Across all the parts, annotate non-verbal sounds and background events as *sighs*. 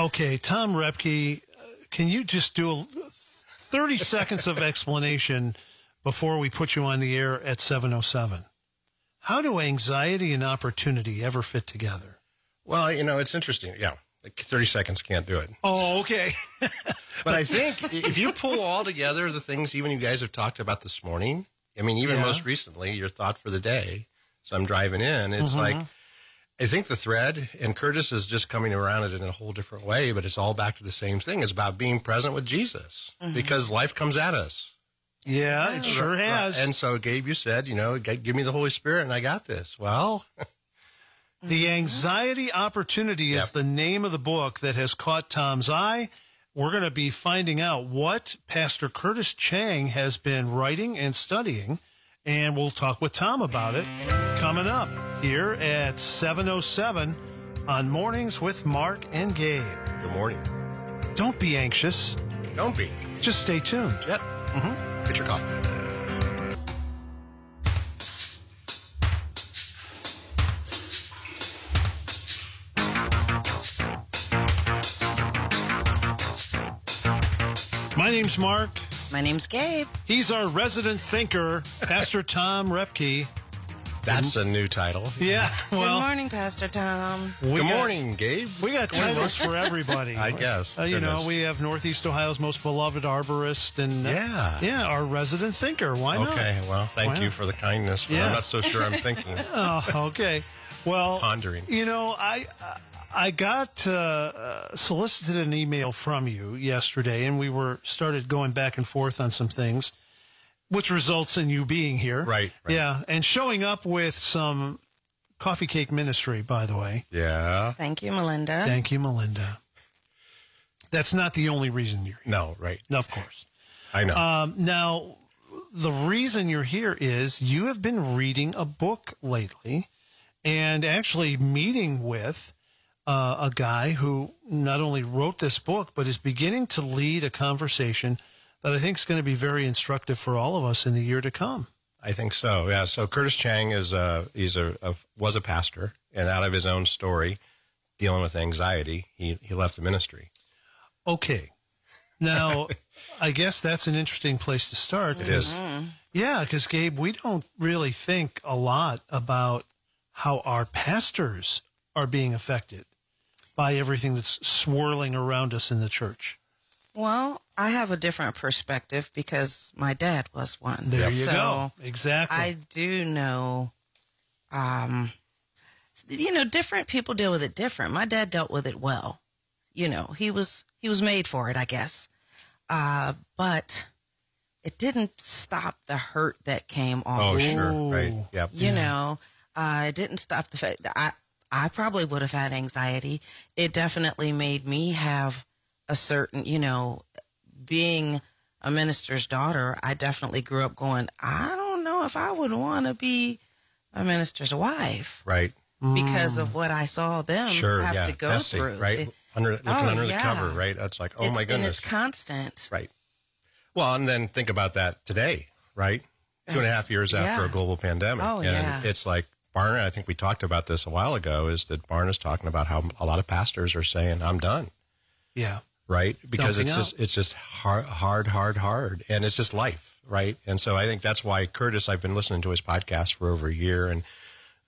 Okay, Tom Roepke, can you just do a 30 *laughs* seconds of explanation before we put you on the air at 707? How do anxiety and opportunity ever fit together? Well, you know, it's interesting. Yeah. Like 30 seconds can't do it. Oh, okay. *laughs* *laughs* But I think if you pull all together the things even you guys have talked about this morning, I mean, even Yeah. most recently, your thought for the day. So I'm driving in. It's Mm-hmm. like, I think the thread, and Curtis is just coming around it in a whole different way, but it's all back to the same thing. It's about being present with Jesus Mm-hmm. because life comes at us. yeah, it sure has. And so, Gabe, you said, you know, give me the Holy Spirit and I got this. Well, *laughs* The Anxiety Opportunity is Yep. the name of the book that has caught Tom's eye. We're going to be finding out what Pastor Curtis Chang has been writing and studying, and we'll talk with Tom about it coming up here at 707 on Mornings with Mark and Gabe. good morning. Don't be anxious. Don't be. Just stay tuned. Yep. Mm-hmm. Get your coffee. My name's Mark. My name's Gabe. He's our resident thinker, Pastor Tom Roepke. That's a new title. Yeah, well, Good morning, Pastor Tom. we Good got- morning, Gabe. We got titles for everybody. *laughs* I guess. Uh, you know, Goodness. we have Northeast Ohio's most beloved arborist and uh, Yeah. yeah, our resident thinker. Why not? Okay, well, thank Why you not? for the kindness, but Yeah. I'm not so sure I'm thinking, *laughs* Oh, okay. Well, pondering. you know, I I got uh, uh, solicited an email from you yesterday, and we were started going back and forth on some things, which results in you being here. Right, right. Yeah, and showing up with some coffee cake ministry, by the way. Yeah. Thank you, Melinda. Thank you, Melinda. That's not the only reason you're here. No, right. No, of course. I know. Um, now, the reason you're here is you have been reading a book lately and actually meeting with uh, a guy who not only wrote this book, but is beginning to lead a conversation that I think is going to be very instructive for all of us in the year to come. I think so. Yeah. So Curtis Chang is a he's a, a was a pastor, and out of his own story, dealing with anxiety, he he left the ministry. Okay. Now, *laughs* I guess that's an interesting place to start. It is. Yeah, because Gabe, we don't really think a lot about how our pastors are being affected by everything that's swirling around us in the church. Well, I have a different perspective because my dad was one. There you so go. Exactly. I do know, um, you know, different people deal with it different. My dad dealt with it well. You know, he was he was made for it, I guess. Uh, but it didn't stop the hurt that came on. Oh, it. sure. Ooh. Right. Yep. you know uh, it didn't stop the fact that i i probably would have had anxiety it definitely made me have a certain you know being a minister's daughter i definitely grew up going i don't know if i would want to be a minister's wife Right. because of mm. what i saw them Sure. have yeah. to go through Right. It- under looking Oh, under the cover. Right. That's like, oh it's- my and goodness. it's constant Right. Well, and then think about that today, right? Two and a half years after Yeah. a global pandemic. Oh, and yeah. it's like Barna, I think we talked about this a while ago, is that Barna's talking about how a lot of pastors are saying, I'm done. yeah. Right. Because Dumping it's out. just it's just hard hard, hard, hard. And it's just life, right? And so I think that's why Curtis, I've been listening to his podcast for over a year and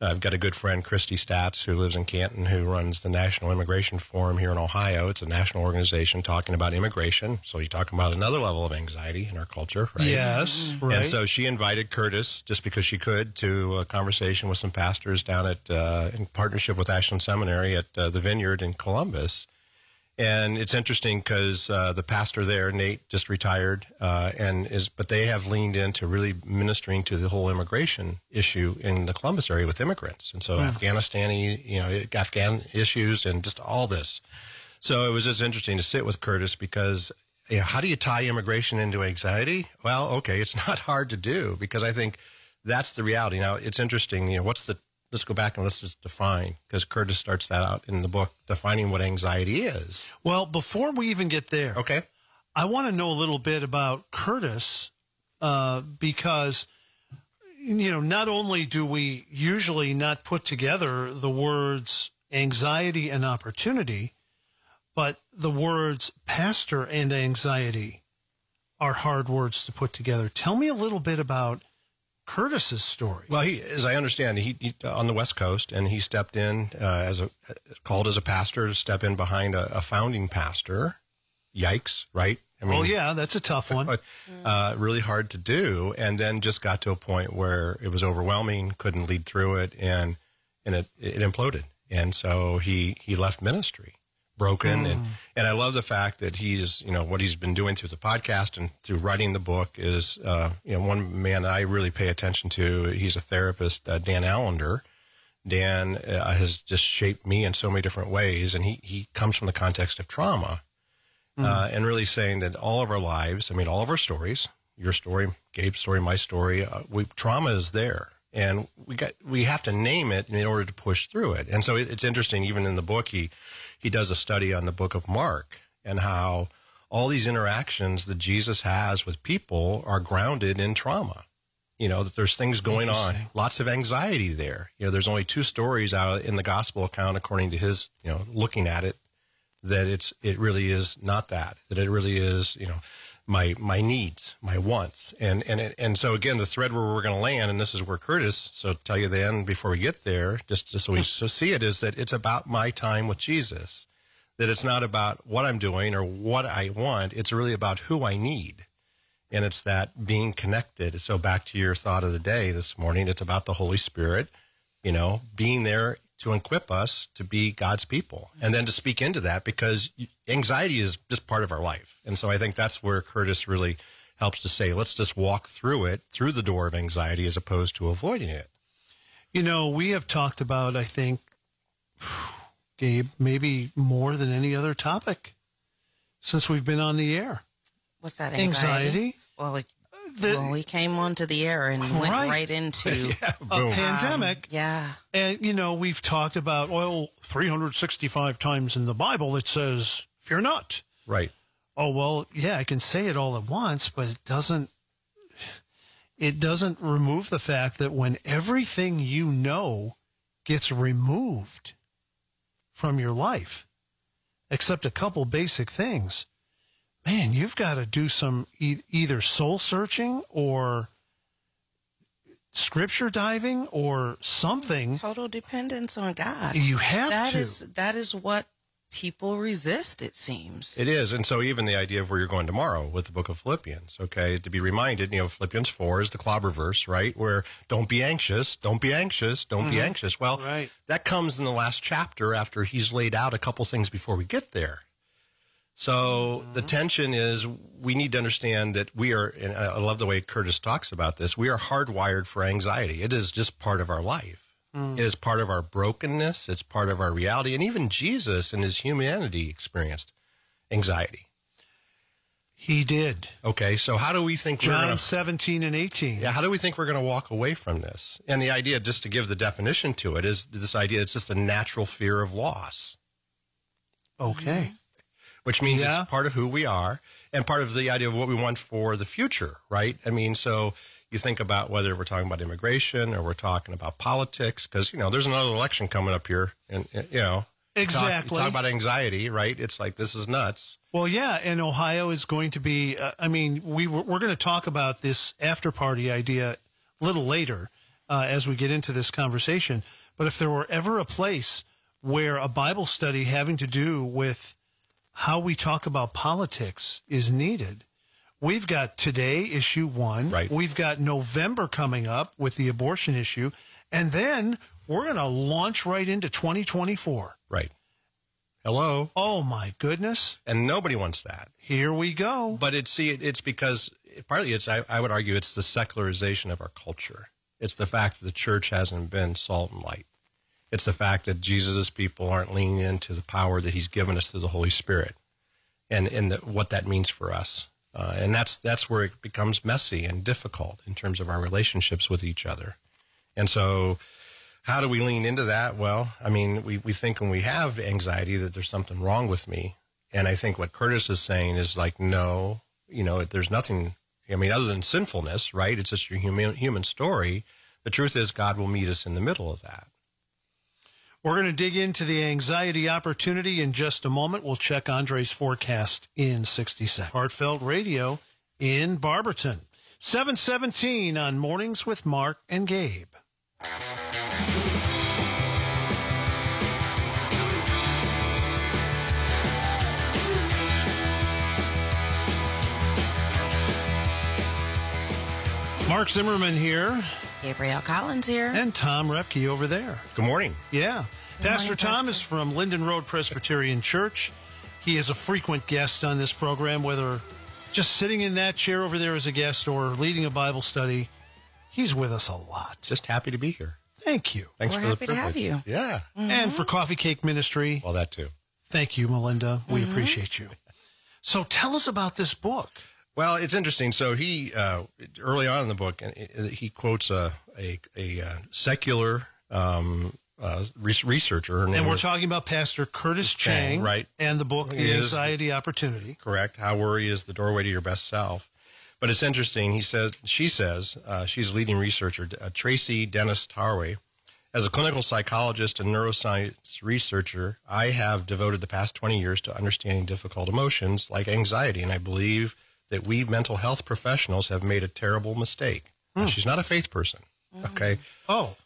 I've got a good friend, Christy Stats, who lives in Canton, who runs the National Immigration Forum here in Ohio. It's a national organization talking about immigration. So you're talking about another level of anxiety in our culture, right? Yes. Right. And so she invited Curtis, just because she could, to a conversation with some pastors down at, uh, in partnership with Ashland Seminary at uh, the Vineyard in Columbus. And it's interesting because uh, the pastor there, Nate, just retired, uh, and is, but they have leaned into really ministering to the whole immigration issue in the Columbus area with immigrants, and so Afghanistani, you know, Afghan issues, and just all this. So it was just interesting to sit with Curtis because you know, how do you tie immigration into anxiety? Well, okay, it's *laughs* not hard to do because I think that's the reality. Now, it's interesting, you know, what's the, let's go back and let's just define because Curtis starts that out in the book, defining what anxiety is. well, before we even get there, Okay. I want to know a little bit about Curtis uh, because, you know, not only do we usually not put together the words anxiety and opportunity, but the words pastor and anxiety are hard words to put together. Tell me a little bit about Curtis's story. Well, he, as I understand, he, he on the West Coast, and he stepped in uh, as a called as a pastor to step in behind a, a founding pastor. Yikes! Right? I mean, oh yeah, that's a tough one. Uh, really hard to do, and then just got to a point where it was overwhelming, couldn't lead through it, and and it it imploded, and so he he left ministry broken. Mm. And, and I love the fact that he's, you know, what he's been doing through the podcast and through writing the book is, uh, you know, one man I really pay attention to. He's a therapist, uh, Dan Allender. Dan uh, has just shaped me in so many different ways. And he, he comes from the context of trauma mm. and really saying that all of our lives, I mean, all of our stories, your story, Gabe's story, my story, uh, we, trauma is there and we got we have to name it in order to push through it. And so it, it's interesting. Even in the book, he he does a study on the book of Mark and how all these interactions that Jesus has with people are grounded in trauma. You know, that there's things going on, lots of anxiety there. You know, there's only two stories out in the gospel account, according to his, you know, looking at it, that it's, it really is not that, that it really is, you know, my, my needs, my wants. And, and, and so again, the thread where we're going to land, and this is where Curtis, so tell you then before we get there, just, just so we so see it is that it's about my time with Jesus that it's not about what I'm doing or what I want. It's really about who I need. And it's that being connected. So back to your thought of the day this morning, it's about the Holy Spirit, you know, being there to equip us to be God's people and then to speak into that because anxiety is just part of our life. And so I think that's where Curtis really helps to say, let's just walk through it, through the door of anxiety as opposed to avoiding it. You know, we have talked about, I think, *sighs* Gabe, maybe more than any other topic since we've been on the air. What's that? Anxiety. anxiety? Well, we, the, well, we came onto the air and went right, right into *laughs* yeah, a pandemic. Um, yeah. And, you know, we've talked about, well, 365 times in the Bible it says, fear not. Right. Oh, well, yeah, I can say it all at once, but it doesn't. It doesn't remove the fact that when everything you know gets removed, from your life, except a couple basic things, man, you've got to do some e- either soul searching or scripture diving or something. Total dependence on God. You have that to. Is, that is what people resist, it seems. It is. And so even the idea of where you're going tomorrow with the book of Philippians, okay, to be reminded, you know, Philippians 4 is the clobber verse, right? Where don't be anxious, don't be anxious, don't mm-hmm. be anxious. Well, right. that comes in the last chapter after he's laid out a couple things before we get there. So mm-hmm. the tension is we need to understand that we are, and I love the way Curtis talks about this, we are hardwired for anxiety. It is just part of our life. Mm. It is part of our brokenness. It's part of our reality. And even Jesus in his humanity experienced anxiety. He did. Okay, so how do we think John gonna, 17 and 18. Yeah, how do we think we're going to walk away from this? And the idea, just to give the definition to it, is this idea it's just a natural fear of loss. Okay. Which means yeah. it's part of who we are and part of the idea of what we want for the future, right? I mean, so you think about whether we're talking about immigration or we're talking about politics, because you know there's another election coming up here, and you know exactly talk, talk, about anxiety, right? It's like this is nuts. Well, yeah, and Ohio is going to be. Uh, I mean, we we're going to talk about this after party idea a little later uh, as we get into this conversation. But if there were ever a place where a Bible study having to do with how we talk about politics is needed, We've got today issue one. Right. We've got November coming up with the abortion issue. And then we're going to launch right into 2024. Right. Hello. Oh my goodness. And nobody wants that. Here we go. But it's see it's because partly it's I, I would argue it's the secularization of our culture. It's the fact that the church hasn't been salt and light. It's the fact that Jesus' people aren't leaning into the power that he's given us through the Holy Spirit and, and the, what that means for us. Uh, and that's that's where it becomes messy and difficult in terms of our relationships with each other. And so, how do we lean into that? Well, I mean, we, we think when we have anxiety that there's something wrong with me. And I think what Curtis is saying is like, no, you know, there's nothing, I mean, other than sinfulness, right? It's just your human, human story. The truth is, God will meet us in the middle of that. We're going to dig into the anxiety opportunity in just a moment. We'll check Andre's forecast in 60 seconds. Heartfelt Radio in Barberton. 717 on Mornings with Mark and Gabe. Mark Zimmerman here. Gabrielle Collins here. And Tom Roepke over there. Good morning. Yeah. Good Pastor morning, Tom Pastor. is from Linden Road Presbyterian Church. He is a frequent guest on this program, whether just sitting in that chair over there as a guest or leading a Bible study. He's with us a lot. Just happy to be here. Thank you. Thanks We're for happy the to have you. Yeah. And for Coffee Cake Ministry, Well, that too. thank you, Melinda. We Mm-hmm. appreciate you. So tell us about this book. Well, it's interesting. So he uh, early on in the book, he quotes a a, a, uh secular um, uh, re- researcher. And we're talking about Pastor Curtis Chang, Chang, right. And the book, The is- Anxiety Opportunity. correct. How worry is the doorway to your best self. But it's interesting. He says, she says, uh, she's a leading researcher, uh, Tracy Dennis Tiwary. As a clinical psychologist and neuroscience researcher, I have devoted the past 20 years to understanding difficult emotions like anxiety. And I believe that we mental health professionals have made a terrible mistake. Now, hmm. she's not a faith person. Mm-hmm. Okay. Oh,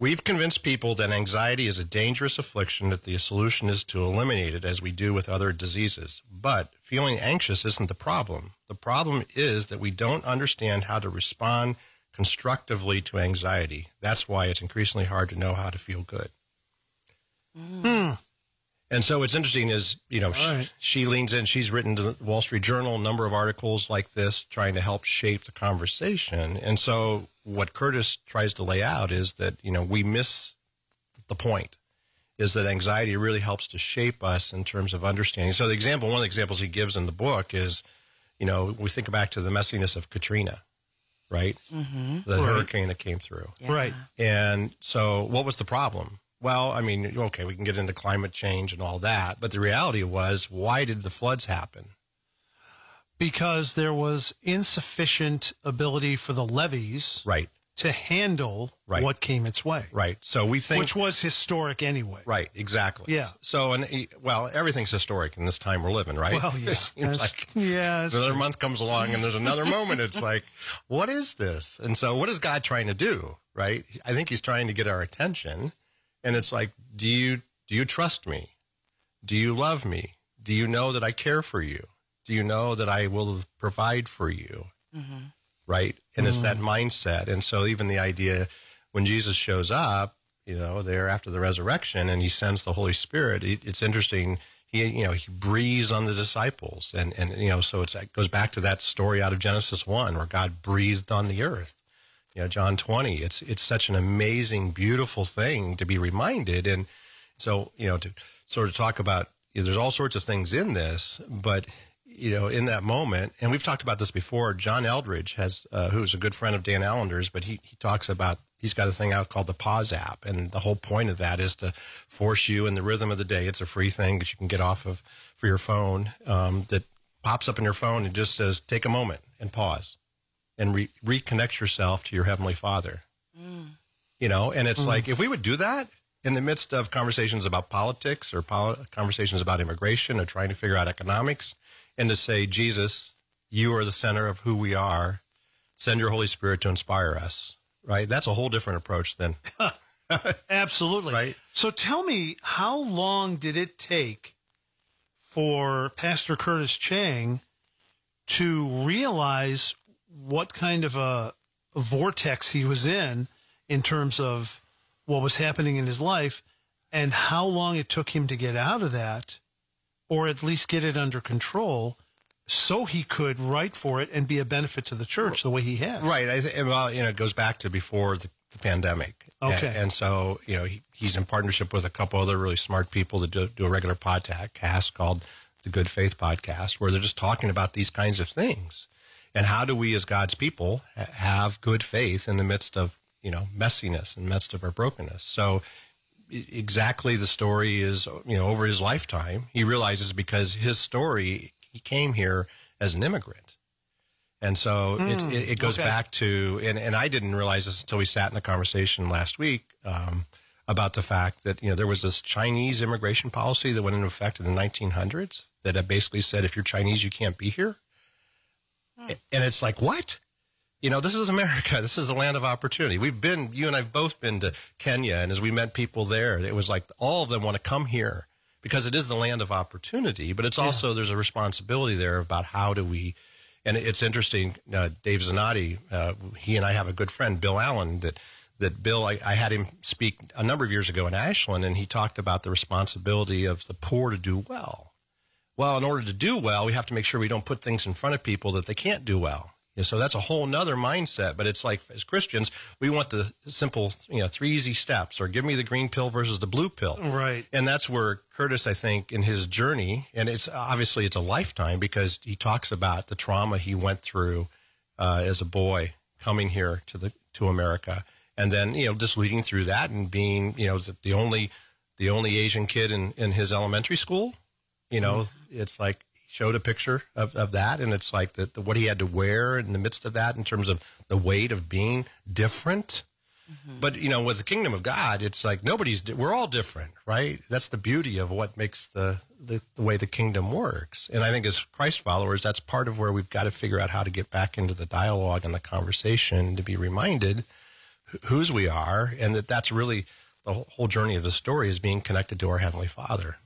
We've convinced people that anxiety is a dangerous affliction, that the solution is to eliminate it as we do with other diseases. But feeling anxious isn't the problem. The problem is that we don't understand how to respond constructively to anxiety. That's why it's increasingly hard to know how to feel good. Hmm. And so what's interesting is, you know, she, right. she leans in, she's written to the Wall Street Journal a number of articles like this trying to help shape the conversation. And so what Curtis tries to lay out is that, you know, we miss the point is that anxiety really helps to shape us in terms of understanding. So the example, one of the examples he gives in the book is, you know, we think back to the messiness of Katrina, right? Mm-hmm. The Right. hurricane that came through. right. And so, what was the problem? Well, I mean, okay, we can get into climate change and all that, but the reality was, why did the floods happen? Because there was insufficient ability for the levees Right, to handle Right. what came its way, right. So we think, which was historic anyway. right, exactly. Yeah. So, and well, everything's historic in this time we're living, right? Well, *laughs* yeah. It seems That's- like yeah, another true. month comes along and there's another moment. It's like, what is this? And so, what is God trying to do? Right? I think He's trying to get our attention, and it's like, do you do you trust me? Do you love me? Do you know that I care for you? Do you know that I will provide for you? Mm-hmm. Right? And it's that mm. mindset. And so, even the idea when Jesus shows up, you know, there after the resurrection, and He sends the Holy Spirit. It, it's interesting he you know he breathes on the disciples and and you know so it's it goes back to that story out of Genesis 1 where God breathed on the earth you know John 20 it's it's such an amazing beautiful thing to be reminded. And so you know to sort of talk about you know, there's all sorts of things in this but you know in that moment and we've talked about this before John Eldredge has uh, who's a good friend of Dan Allender's but he he talks about he's got a thing out called the pause app. And the whole point of that is to force you in the rhythm of the day. It's a free thing that you can get off of for your phone um, that pops up in your phone and just says take a moment and pause and re- reconnect yourself to your heavenly father. Mm. You know and it's mm. like if we would do that in the midst of conversations about politics or pol- conversations about immigration or trying to figure out economics and to say jesus you are the center of who we are. Send your holy spirit to inspire us right? That's a whole different approach than *laughs* Absolutely. Right. So tell me, how long did it take for Pastor Curtis Chang to realize what kind of a vortex he was in in terms of what was happening in his life and how long it took him to get out of that or at least get it under control so he could write for it and be a benefit to the church the way he has. Right. I th- well, you know, it goes back to before the, the pandemic. Okay. And, and so, you know, he, he's in partnership with a couple other really smart people that do, do a regular podcast called the Good Faith Podcast, where they're just talking about these kinds of things. And how do we, as God's people, have good faith in the midst of, you know, messiness in the midst of our brokenness? So, exactly the story is, you know, over his lifetime, he realizes because his story, he came here as an immigrant. And so it, Hmm, it, it goes okay. back to, and, and I didn't realize this until we sat in a conversation last week um, about the fact that you know there was this Chinese immigration policy that went into effect in the 1900s that basically said if you're Chinese you can't be here, and it's like what? You know, this is America. *laughs* This is the land of opportunity. We've been, you and I've both been to Kenya, and as we met people there, it was like all of them want to come here because it is the land of opportunity, but it's also yeah. there's a responsibility there about how do we. And it's interesting. Uh, Dave Zanotti, uh, he and I have a good friend, Bill Allen, that that Bill, I, I, had him speak a number of years ago in Ashland, and he talked about the responsibility of the poor to do well. Well, in order to do well, we have to make sure we don't put things in front of people that they can't do well. Yeah, so that's a whole nother mindset. But it's like as Christians, we want the simple, you know, three easy steps, or give me the green pill versus the blue pill. Right. And that's where Curtis, I think, in his journey, and it's obviously it's a lifetime because he talks about the trauma he went through uh, as a boy coming here to the to America, and then you know just leading through that and being you know the only the only Asian kid in in his elementary school. You know, mm-hmm. it's like showed a picture of, of that, and it's like the, the, what he had to wear in the midst of that in terms of the weight of being different. Mm-hmm. But you know, with the kingdom of God, it's like nobody's. We're all different, right? That's the beauty of what makes the, the, the way the kingdom works. And I think as Christ followers, that's part of where we've got to figure out how to get back into the dialogue and the conversation to be reminded whose we are, and that that's really the whole journey of the story is being connected to our heavenly Father.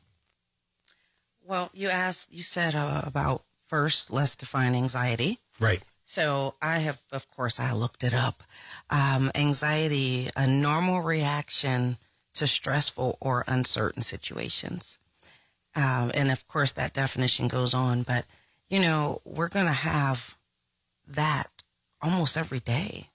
Well, you asked, you said uh, about first, let's define anxiety. Right. So I have, of course, I looked it up. Um, anxiety, a normal reaction to stressful or uncertain situations. Um, and of course, that definition goes on, but you know, we're going to have that almost every day.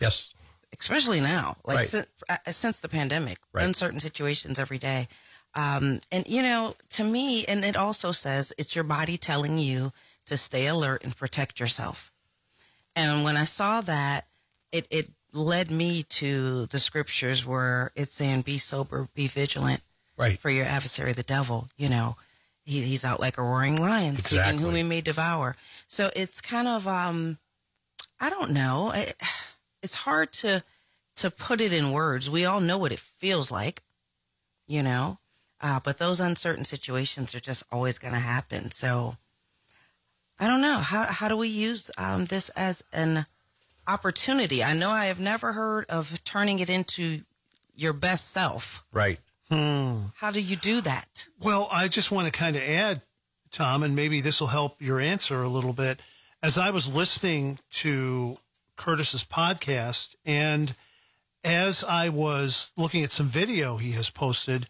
Yes. Especially now, like right. since, uh, since the pandemic, right. uncertain situations every day. Um, and you know, to me, and it also says it's your body telling you to stay alert and protect yourself. And when I saw that, it, it led me to the scriptures where it's saying, be sober, be vigilant right. for your adversary, the devil, you know, he, he's out like a roaring lion exactly. seeking whom he may devour. So it's kind of, um, I don't know. It, *sighs* it's hard to, to put it in words. We all know what it feels like, you know, uh, but those uncertain situations are just always going to happen. So I don't know. How, how do we use um, this as an opportunity? I know I have never heard of turning it into your best self. Right. Hmm. How do you do that? Well, I just want to kind of add, Tom, and maybe this will help your answer a little bit. As I was listening to Curtis's podcast and as I was looking at some video he has posted,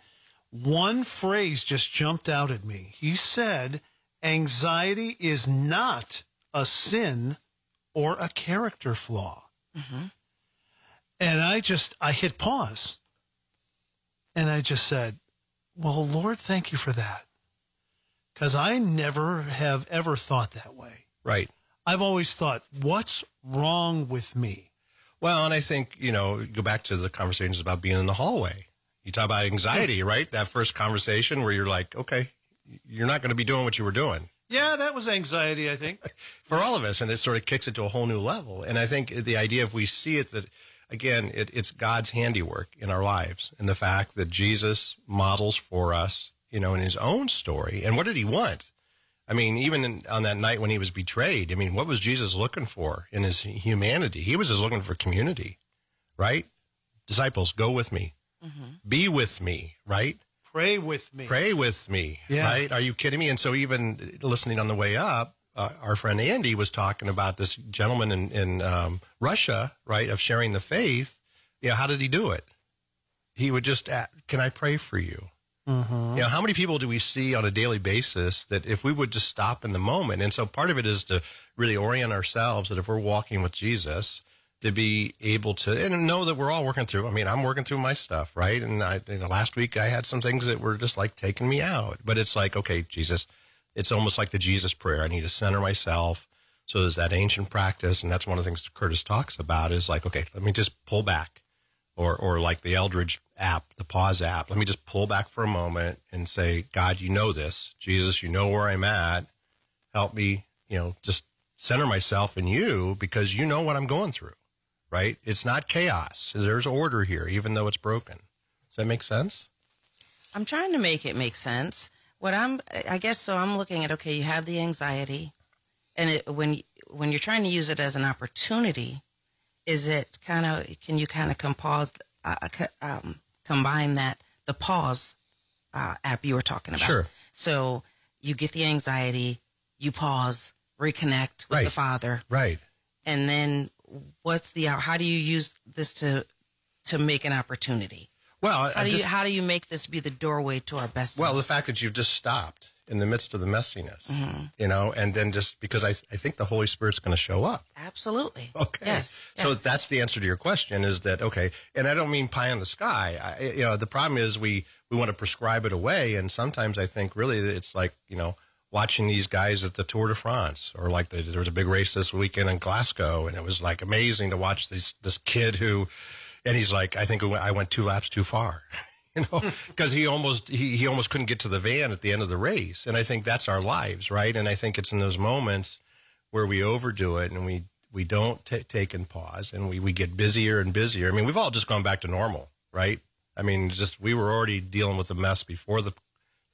one phrase just jumped out at me. He said, anxiety is not a sin or a character flaw. Mm-hmm. And I just, I hit pause. And I just said, well, Lord, thank you for that. Because I never have ever thought that way. Right. I've always thought, what's wrong with me? Well, and I think, you know, go back to the conversations about being in the hallway. You talk about anxiety, right? That first conversation where you're like, okay, you're not going to be doing what you were doing. Yeah, that was anxiety, I think. *laughs* For all of us. And it sort of kicks it to a whole new level. And I think the idea, if we see it, that again, it, it's God's handiwork in our lives and the fact that Jesus models for us, you know, in his own story. And what did he want? I mean, even in, on that night when he was betrayed, I mean, what was Jesus looking for in his humanity? He was just looking for community, right? Disciples, go with me. Mm-hmm. Be with me, right? Pray with me. Pray with me, yeah. right? Are you kidding me? And so, even listening on the way up, uh, our friend Andy was talking about this gentleman in, in um, Russia, right, of sharing the faith. You know, how did he do it? He would just, ask, can I pray for you? Mm-hmm. You know, how many people do we see on a daily basis that if we would just stop in the moment? And so part of it is to really orient ourselves that if we're walking with Jesus, to be able to and know that we're all working through. I mean, I'm working through my stuff, right? And I, you know, last week I had some things that were just like taking me out, but it's like, okay, Jesus, it's almost like the Jesus prayer. I need to center myself. So there's that ancient practice, and that's one of the things Curtis talks about is like, okay, let me just pull back, or or like the Eldredge app, the pause app. Let me just pull back for a moment and say, God, you know this, Jesus, you know where I'm at. Help me, you know, just center myself in you because you know what I'm going through right? It's not chaos. There's order here, even though it's broken. Does that make sense? I'm trying to make it make sense. What I'm, I guess, so I'm looking at okay, you have the anxiety, and it, when when you're trying to use it as an opportunity, is it kind of can you kind of compose, uh, uh um, combine that the pause uh, app you were talking about? Sure. So you get the anxiety, you pause, reconnect with Right. the Father, Right. and then what's the how do you use this to to make an opportunity? Well, How do just, you how do you make this be the doorway to our best? well, the fact that you've just stopped in the midst of the messiness, Mm-hmm. you know, and then just because I, I think the Holy Spirit's going to show up. absolutely Okay. yes, So yes. that's the answer to your question is that, okay. And I don't mean pie in the sky. I, you know, the problem is we, we want to prescribe it away. And sometimes I think really it's like, you know, watching these guys at the Tour de France or like the, there was a big race this weekend in Glasgow and it was like amazing to watch this, this kid who, and he's like, I think I went two laps too far. *laughs* You know, *laughs* because he almost he, he almost couldn't get to the van at the end of the race, and I think that's our lives, right? And I think it's in those moments where we overdo it and we we don't ta take and pause and we, we get busier and busier. I mean, we've all just gone back to normal, right? I mean, just we were already dealing with a mess before the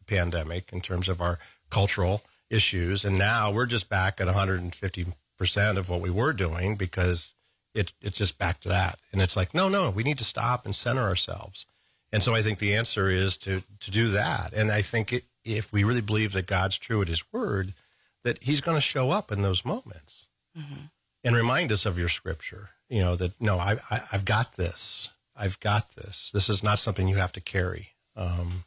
pandemic in terms of our cultural issues, and now we're just back at 150 percent of what we were doing because it it's just back to that. And it's like, no, no, we need to stop and center ourselves. And so I think the answer is to to do that. And I think it, if we really believe that God's true at His word, that He's going to show up in those moments and remind us of your scripture. You know that no, I, I I've got this. I've got this. This is not something you have to carry. Um,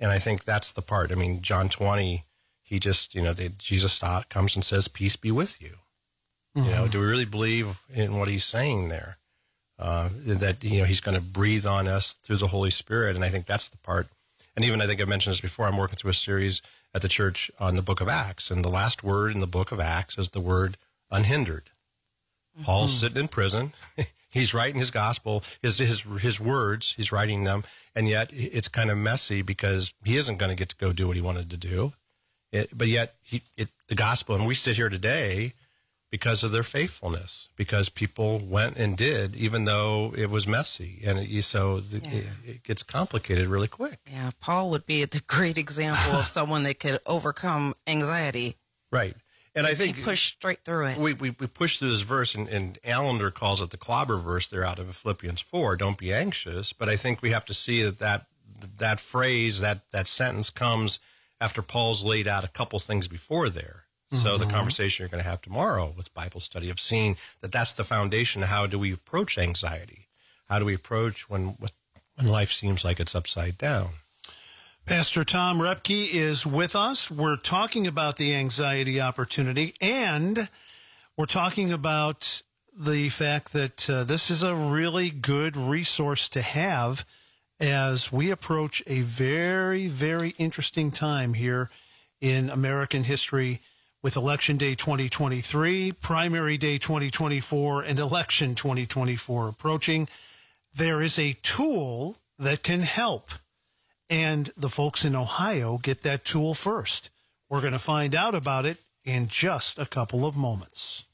and I think that's the part. I mean, John twenty, he just you know the, Jesus comes and says, "Peace be with you." You know, do we really believe in what he's saying there? Uh, that you know he's going to breathe on us through the Holy Spirit, and I think that's the part. And even I think I've mentioned this before. I'm working through a series at the church on the Book of Acts, and the last word in the Book of Acts is the word unhindered. Paul's sitting in prison. *laughs* he's writing his gospel, his his his words. He's writing them, and yet it's kind of messy because he isn't going to get to go do what he wanted to do. It, but yet, he, it, the gospel, and we sit here today because of their faithfulness, because people went and did, even though it was messy, and it, so the, Yeah. it, it gets complicated really quick. yeah, Paul would be the great example of *laughs* someone that could overcome anxiety. Right, and I think push straight through it. we, we, we push through this verse, and, and Allender calls it the clobber verse there out of Philippians 4, don't be anxious. But I think we have to see that that, that phrase, that, that sentence comes after Paul's laid out a couple things before there. So the conversation you're going to have tomorrow with Bible study of seeing that that's the foundation of how do we approach anxiety? How do we approach when, when life seems like it's upside down? Pastor Tom Roepke is with us. We're talking about the anxiety opportunity and we're talking about the fact that uh, this is a really good resource to have as we approach a very, very interesting time here in American history with Election Day 2023, Primary Day 2024, and Election 2024 approaching. There is a tool that can help and the folks in Ohio get that tool first. We're going to find out about it in just a couple of moments.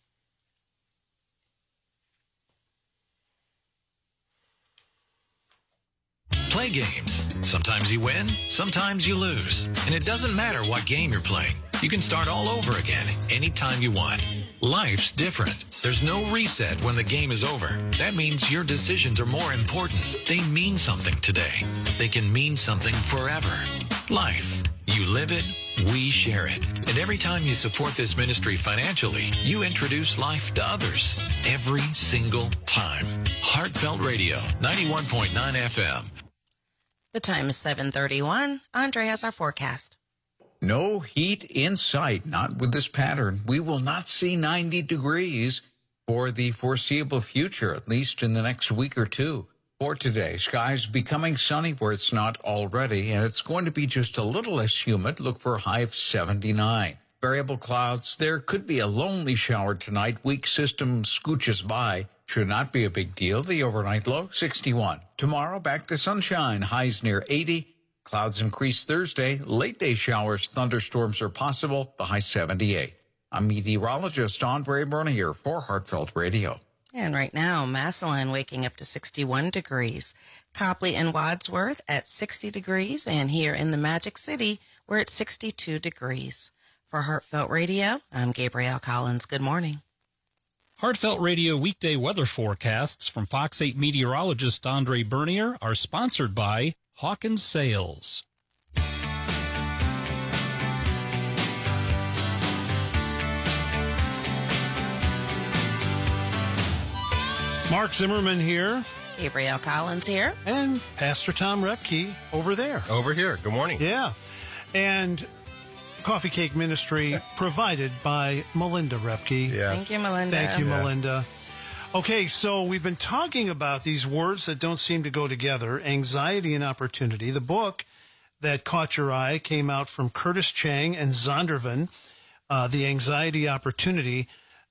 Play games. Sometimes you win, sometimes you lose. And it doesn't matter what game you're playing. You can start all over again anytime you want. Life's different. There's no reset when the game is over. That means your decisions are more important. They mean something today. They can mean something forever. Life. You live it, we share it. And every time you support this ministry financially, you introduce life to others. Every single time. Heartfelt Radio, 91.9 FM. The time is 731. Andre has our forecast. No heat in sight, not with this pattern. We will not see 90 degrees for the foreseeable future, at least in the next week or two. For today, skies becoming sunny where it's not already, and it's going to be just a little less humid. Look for a high of 79. Variable clouds. There could be a lonely shower tonight. Weak system scooches by. Should not be a big deal. The overnight low, 61. Tomorrow, back to sunshine. Highs near 80. Clouds increase Thursday. Late day showers, thunderstorms are possible. The high 78. I'm meteorologist Andre Bernier for Heartfelt Radio. And right now, Massillon waking up to 61 degrees. Copley and Wadsworth at 60 degrees. And here in the Magic City, we're at 62 degrees. For Heartfelt Radio, I'm Gabrielle Collins. Good morning. Heartfelt Radio weekday weather forecasts from Fox 8 meteorologist Andre Bernier are sponsored by Hawkins Sales. Mark Zimmerman here Gabrielle Collins here. and Pastor Tom Roepke over there. Over here. Good morning. Yeah. And Coffee Cake Ministry provided by Melinda Roepke. Yes. Thank you, Melinda. Thank you, Yeah. Melinda. Okay, so we've been talking about these words that don't seem to go together anxiety and opportunity. The book that caught your eye came out from Curtis Chang and Zondervan, uh, The Anxiety Opportunity.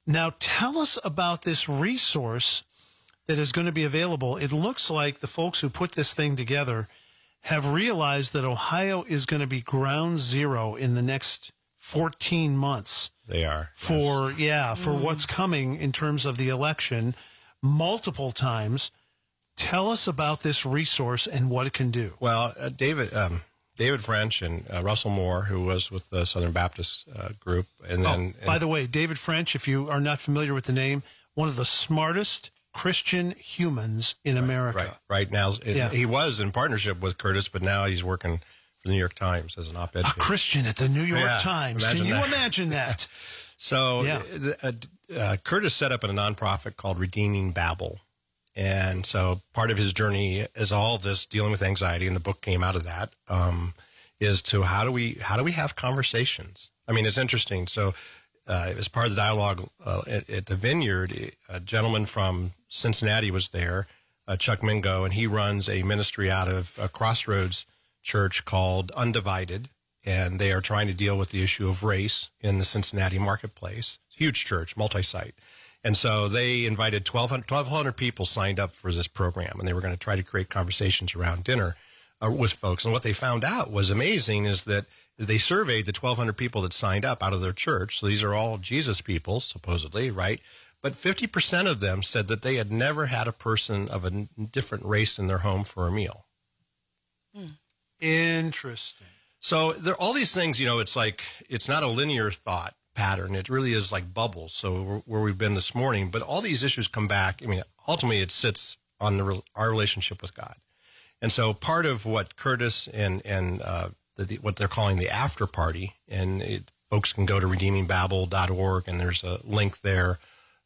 Now, tell us about this resource that is going to be available. It looks like the folks who put this thing together have realized that Ohio is going to be ground zero in the next 14 months They are. for yeah for what's coming in terms of the election multiple times tell us about this resource and what it can do Well, uh, David um, David French and uh, Russell Moore, who was with the Southern Baptist uh, group, and then oh, by the way david french if you are not familiar with the name one of the smartest christian humans in america right right now Yeah. he was in partnership with Curtis, but now he's working for the New York Times as an op-ed. a christian at the new york Yeah, times can you that. imagine *laughs* that So Yeah. uh, uh, Curtis set up a nonprofit called Redeeming Babel. And so part of his journey is all this dealing with anxiety, and the book came out of that. Um, is to how do we how do we have conversations? I mean, it's interesting. So uh, as part of the dialogue uh, at, at the Vineyard, a gentleman from Cincinnati was there, uh, Chuck Mingo, and he runs a ministry out of uh, Crossroads Church called Undivided, and they are trying to deal with the issue of race in the Cincinnati marketplace. Huge church, multi-site. And so they invited 1,200, 1,200 people signed up for this program, and they were going to try to create conversations around dinner uh, with folks. And what they found out was amazing is that they surveyed the 1,200 people that signed up out of their church. So these are all Jesus people, supposedly, right? But 50% of them said that they had never had a person of a different race in their home for a meal. interesting So there all these things, you know, it's like it's not a linear thought pattern. It really is like bubbles. So where- where we've been this morning, but all these issues come back. I mean, ultimately, it sits on the, our relationship with God. And so part of what Curtis and and uh, the, the, what they're calling the after party, and it, folks can go to redeemingbabel.org, and there's a link there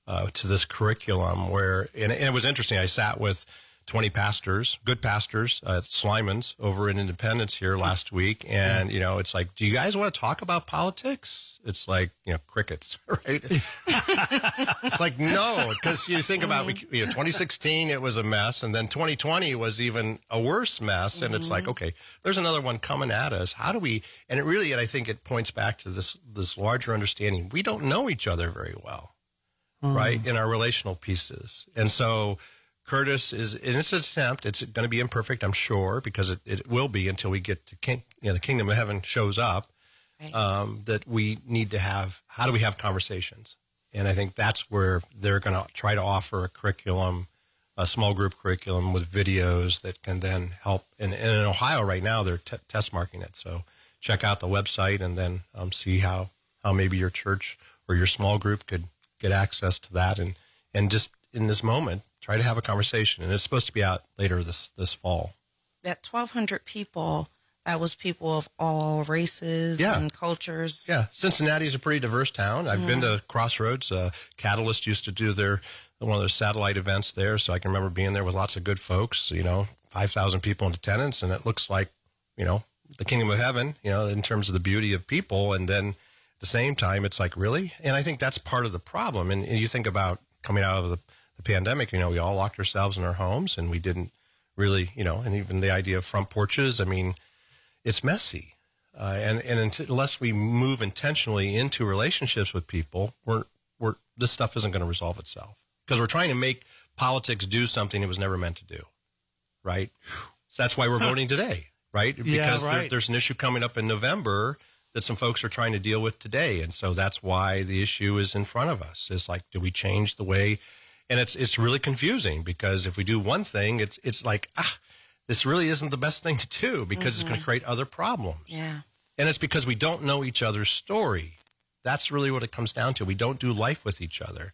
uh, to this curriculum where, and, and it was interesting. I sat with 20 pastors, good pastors, uh, Slimans over in Independence here last week. And, you know, it's like, do you guys want to talk about politics? It's like, you know, crickets, *laughs* right? it's like, no, because you think about, we, you know, 2016, it was a mess. And then 2020 was even a worse mess. And it's like, okay, there's another one coming at us. How do we, and it really, and I think it points back to this, this larger understanding. We don't know each other very well right, in our relational pieces. And so Curtis is, in its attempt, it's going to be imperfect, I'm sure, because it, it will be until we get to king, you know, the kingdom of heaven shows up, Right. um, that we need to have, how do we have conversations? And I think that's where they're going to try to offer a curriculum, a small group curriculum with videos that can then help. And, and in Ohio right now, they're t- test marking it. So check out the website and then um, see how, how maybe your church or your small group could get access to that and and just in this moment try to have a conversation. And it's supposed to be out later this this fall. That 1,200 people, that was people of all races Yeah. and cultures. yeah. Cincinnati's a pretty diverse town. I've been to crossroads. Uh, catalyst used to do their one of their satellite events there so i can remember being there with lots of good folks you know 5000 people in attendance and it looks like you know the kingdom of heaven you know in terms of the beauty of people. And then the same time it's like really? And i think that's part of the problem. And, and you think about coming out of the, the pandemic you know we all locked ourselves in our homes and we didn't really you know and even the idea of front porches i mean it's messy. Uh, and and unless we move intentionally into relationships with people we're we're this stuff isn't going to resolve itself. Because we're trying to make politics do something it was never meant to do right? So that's why we're voting today right? Yeah, because there- there's an issue coming up in november that some folks are trying to deal with today and so that's why the issue is in front of us is like do we change the way and it's it's really confusing because if we do one thing, it's it's like ah, this really isn't the best thing to do because it's going to create other problems. Yeah. And it's because we don't know each other's story. That's really what it comes down to. We don't do life with each other.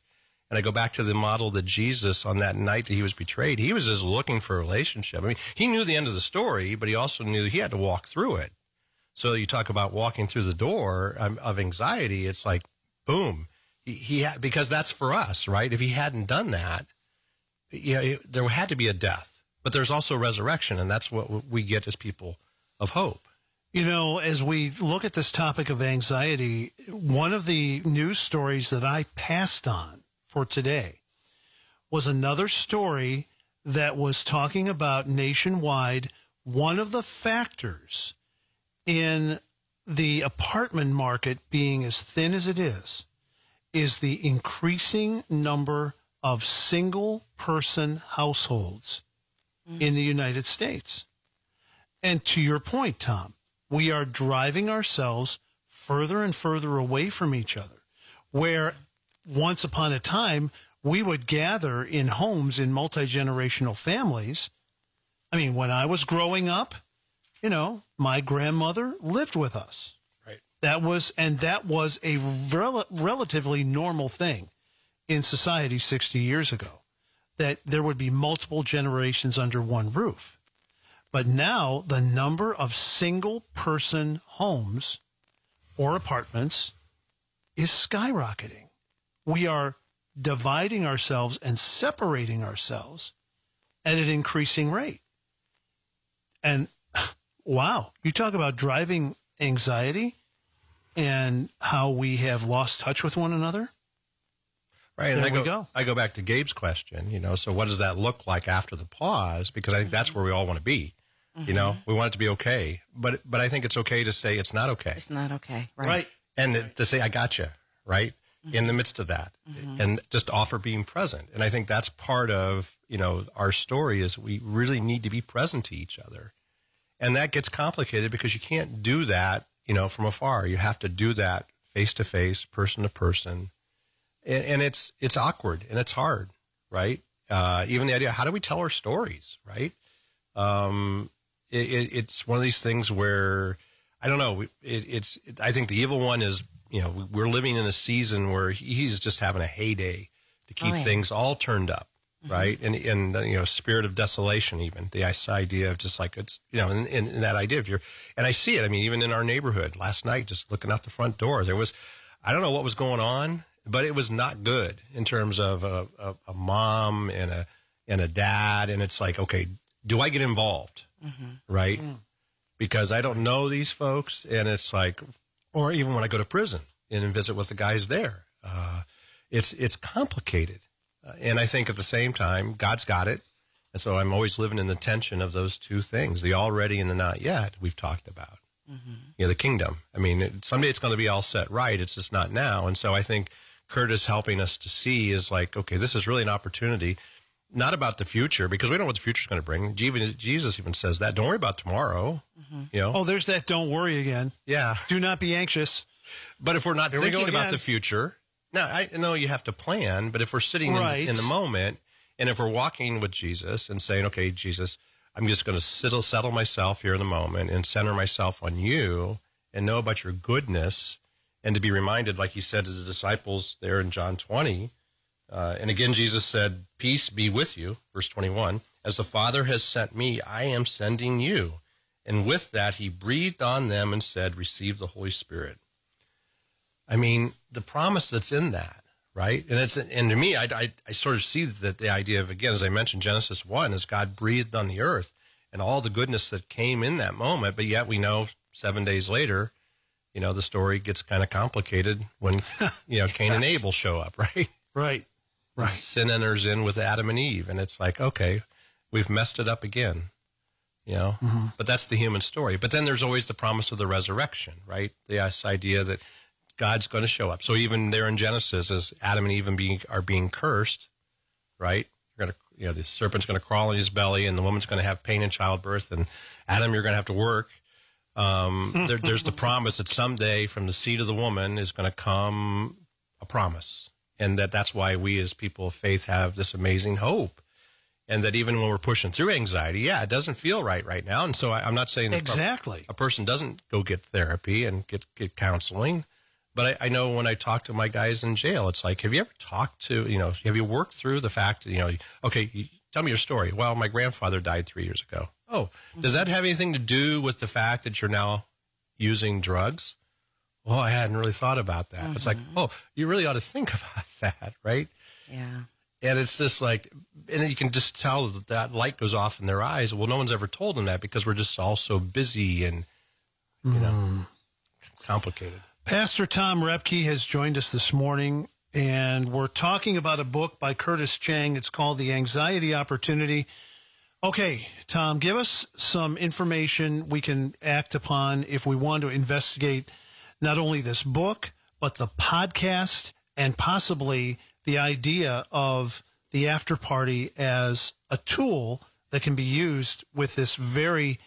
And I go back to the model that Jesus, on that night that he was betrayed, he was just looking for a relationship. I mean, he knew the end of the story, but he also knew he had to walk through it. So you talk about walking through the door um, of anxiety. It's like, boom, he, he because that's for us, right? If he hadn't done that, yeah, there had to be a death, but there's also resurrection, and that's what we get as people of hope. You know, as we look at this topic of anxiety, one of the news stories that I passed on for today was another story that was talking about nationwide one of the factors in the apartment market being as thin as it is is the increasing number of single person households mm-hmm. in the United States. And to your point, Tom, we are driving ourselves further and further away from each other. Where once upon a time, we would gather in homes in multi generational families. I mean, when I was growing up, you know, my grandmother lived with us. Right. That was, and that was a rel- relatively normal thing in society 60 years ago, that there would be multiple generations under one roof. But now the number of single person homes or apartments is skyrocketing. We are dividing ourselves and separating ourselves at an increasing rate. And wow, you talk about driving anxiety and how we have lost touch with one another. Right. And I we go, go. I go back to Gabe's question, you know, so what does that look like after the pause? Because I think that's where we all want to be. You know, mm-hmm. we want it to be okay, but but I think it's okay to say it's not okay, It's not okay. Right. and to say I got you right in the mm-hmm. midst of that, mm-hmm. and just offer being present. And I think that's part of you know our story is we really need to be present to each other, and that gets complicated because you can't do that you know from afar. You have to do that face to face, person to person, and, and it's it's awkward and it's hard, right? Uh, even the idea, how do we tell our stories, right? Um, it, it, it's one of these things where I don't know. It, it's I think the evil one is you know we're living in a season where he's just having a heyday to keep Oh, yeah. things all turned up, right? And and you know spirit of desolation, even the idea of just like it's you know and, and, and that idea of you're and I see it. I mean, even in our neighborhood last night, just looking out the front door, there was I don't know what was going on, but it was not good in terms of a, a, a mom and a and a dad, and it's like okay, do I get involved? right? Because I don't know these folks, and it's like, or even when I go to prison and visit with the guys there, uh, it's it's complicated, Uh, and I think at the same time, God's got it, and so I'm always living in the tension of those two things: the already and the not yet. We've talked about, mm-hmm. you know, the kingdom. I mean, it, someday it's going to be all set right. It's just not now, and so I think Curtis helping us to see is like, okay, this is really an opportunity not about the future because we don't know what the future is going to bring. Jesus even says that. Don't worry about tomorrow. Mm-hmm. You know, Oh, there's that don't worry again. yeah. Do not be anxious. But if we're not Here we thinking about the future, now I know you have to plan. But if we're sitting in, Right. the, in the moment, and if we're walking with Jesus and saying, "Okay, Jesus, I'm just going to settle settle myself here in the moment and center myself on you and know about your goodness," and to be reminded, like he said to the disciples there in John 20. Uh, and again, Jesus said, Peace be with you, verse 21. As the Father has sent me, I am sending you. And with that, he breathed on them and said, Receive the Holy Spirit. I mean, the promise that's in that, right? And it's and to me, I, I, I sort of see that the idea of again, as I mentioned, Genesis one, is God breathed on the earth and all the goodness that came in that moment. But yet we know seven days later, you know, the story gets kind of complicated when *laughs* you know Cain and Abel show up, *laughs* right? Right. Right. Sin enters in with Adam and Eve, and it's like, okay, we've messed it up again, you know. Mm-hmm. But that's the human story. But then there's always the promise of the resurrection, right? The uh, this idea that God's going to show up. So even there in Genesis, as Adam and Eve being, are being cursed, right? You're going to, you know, the serpent's going to crawl in his belly, and the woman's going to have pain in childbirth, and Adam, you're going to have to work. Um, *laughs* there, there's the promise that someday from the seed of the woman is going to come a promise and that that's why we as people of faith have this amazing hope. And that even when we're pushing through anxiety, yeah, it doesn't feel right right now. And so I, I'm not saying that Exactly. a person doesn't go get therapy and get, get counseling. But I, I know when I talk to my guys in jail, it's like, have you ever talked to, you know, have you worked through the fact you know, okay, you, tell me your story. Well, my grandfather died three years ago. Oh, does that have anything to do with the fact that you're now using drugs? Well, I hadn't really thought about that. It's like, mm-hmm. oh, you really ought to think *laughs* about that, right? Yeah. And it's just like, and you can just tell that that light goes off in their eyes. Well, no one's ever told them that because we're just all so busy and, you know, mm. complicated. Pastor Tom Roepke has joined us this morning, and we're talking about a book by Curtis Chang. It's called The Anxiety Opportunity. Okay, Tom, give us some information we can act upon if we want to investigate not only this book, but the podcast and possibly the idea of the after party as a tool that can be used with this very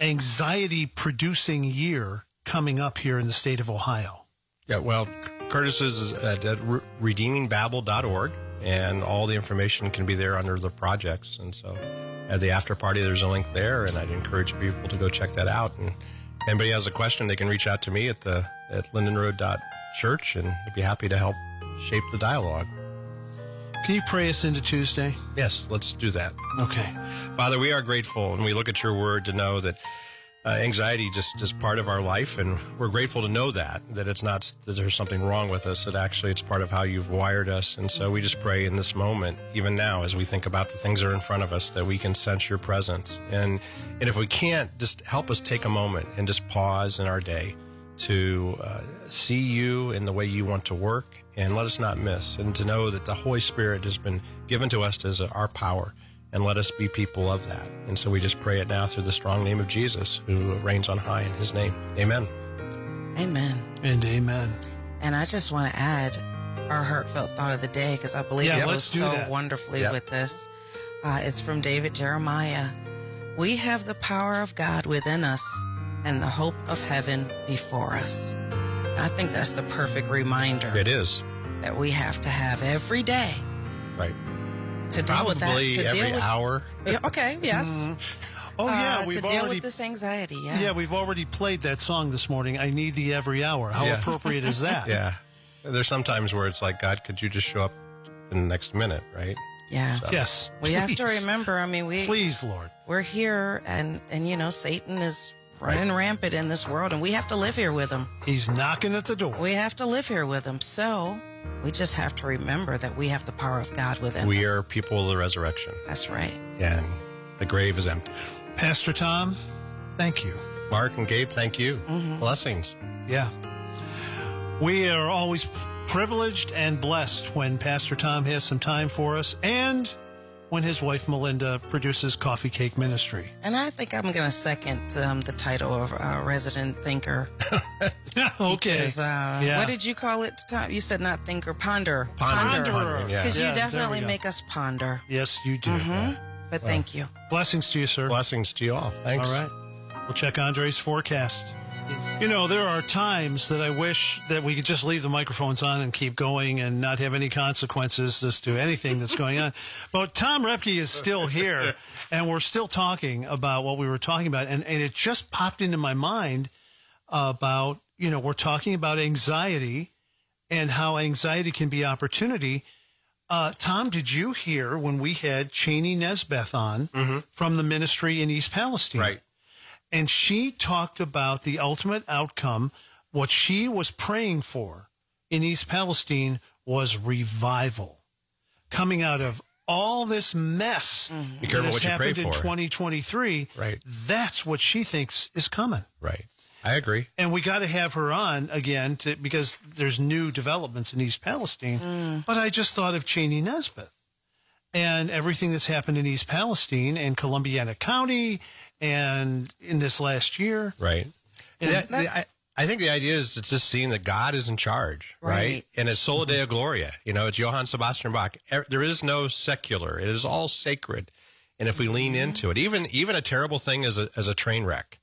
anxiety producing year coming up here in the state of Ohio. Yeah, well, Curtis is at, at re- redeemingbabel.org, and all the information can be there under the projects. And so at the after party, there's a link there, and I'd encourage people to go check that out. And if anybody has a question, they can reach out to me at the at lindenroad.church, and I'd be happy to help shape the dialogue. Can you pray us into Tuesday? Yes, let's do that. Okay. Father, we are grateful, and we look at your word to know that uh, anxiety just is part of our life, and we're grateful to know that that it's not that there's something wrong with us. That actually it's part of how you've wired us, and so we just pray in this moment, even now, as we think about the things that are in front of us, that we can sense your presence, and and if we can't, just help us take a moment and just pause in our day to uh, see you in the way you want to work, and let us not miss, and to know that the Holy Spirit has been given to us as our power and let us be people of that. And so we just pray it now through the strong name of Jesus, who reigns on high in his name. Amen. Amen. And amen. And I just want to add our heartfelt thought of the day because I believe Yeah, it let's goes so that. wonderfully Yep. with this. Uh, it's from David Jeremiah. We have the power of God within us and the hope of heaven before us. I think that's the perfect reminder It is, that we have to have every day right? To deal with that. Probably To every deal with, hour. Yeah, okay, *laughs* yes. Oh yeah, Uh, we've to deal already with this anxiety. Yeah. yeah we've already played that song this morning. I need thee every hour. How Yeah. appropriate is that? *laughs* Yeah. There's some times where it's like, God, could you just show up in the next minute, right? Yeah. Yes. We have to remember. I mean, we Please, Lord. we're here, and and you know, Satan is running rampant in this world, and we have to live here with him. He's knocking at the door. We have to live here with him. So we just have to remember that we have the power of God within We us. We are people of the resurrection, That's right. and the grave is empty. Pastor Tom, thank you. Mark and Gabe, thank you. Mm-hmm. Blessings. Yeah. We are always privileged and blessed when Pastor Tom has some time for us and when his wife Melinda produces Coffee Cake Ministry. And I think I'm going to second um, the title of uh, resident thinker. *laughs* okay. Because, uh, Yeah. What did you call it? Tom? You said not thinker, ponder. Ponder. Ponderer. Yeah. Because Yeah, you definitely make us ponder. Yes, you do. But thank you. Blessings to you, sir. Blessings to you all. Thanks. All right. We'll check Andre's forecast. You know, there are times that I wish that we could just leave the microphones on and keep going and not have any consequences as to anything that's going on. *laughs* But Tom Roepke is still here *laughs* and we're still talking about what we were talking about. And, and it just popped into my mind about, you know, we're talking about anxiety and how anxiety can be opportunity. Uh, Tom, did you hear when we had Cheney Nesbeth on from the ministry in East Palestine? Right. And she talked about the ultimate outcome. What she was praying for in East Palestine was revival coming out of all this mess. Mm-hmm. Be careful that what has you pray happened in for. 2023. Right. That's what she thinks is coming. Right. I agree. And we got to have her on again to, because there's new developments in East Palestine. Mm. But I just thought of Cheney Nesbeth and everything that's happened in East Palestine and Columbiana County and in this last year. Right. And the- I, I think the idea is it's just seeing that God is in charge, right? Right. And it's Sola mm-hmm. Deo Gloria. You know, it's Johann Sebastian Bach. Er- There is no secular. It is all sacred. And if we lean mm-hmm. into it, even even a terrible thing as a as a train wreck,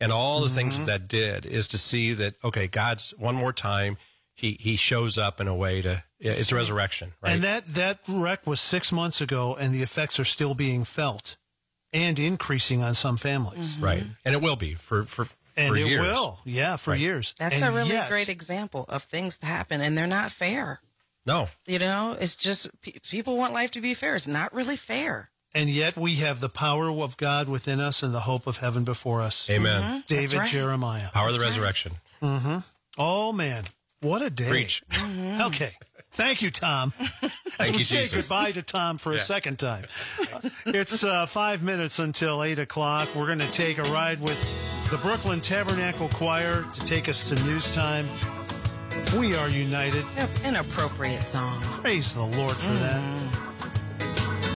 and all the things that that did is to see that okay, God's one more time. He he shows up in a way to yeah, it's a resurrection, right? And that that wreck was six months ago, and the effects are still being felt and increasing on some families. Mm-hmm. right, and it will be for for And for it years. will, yeah, for Right. years. That's And a really yet- great example of things that happen, and they're not fair. No, You know, it's just people want life to be fair. It's not really fair. And yet we have the power of God within us and the hope of heaven before us. amen. Mm-hmm. David right. Jeremiah. Power of the resurrection. Mm-hmm. Oh man, what a day! Preach. Okay, thank you, Tom. *laughs* Thank we you, say Jesus. goodbye to Tom for a second time. Uh, it's uh, five minutes until eight o'clock. We're going to take a ride with the Brooklyn Tabernacle Choir to take us to news time. We are united. An appropriate song. Praise the Lord for that.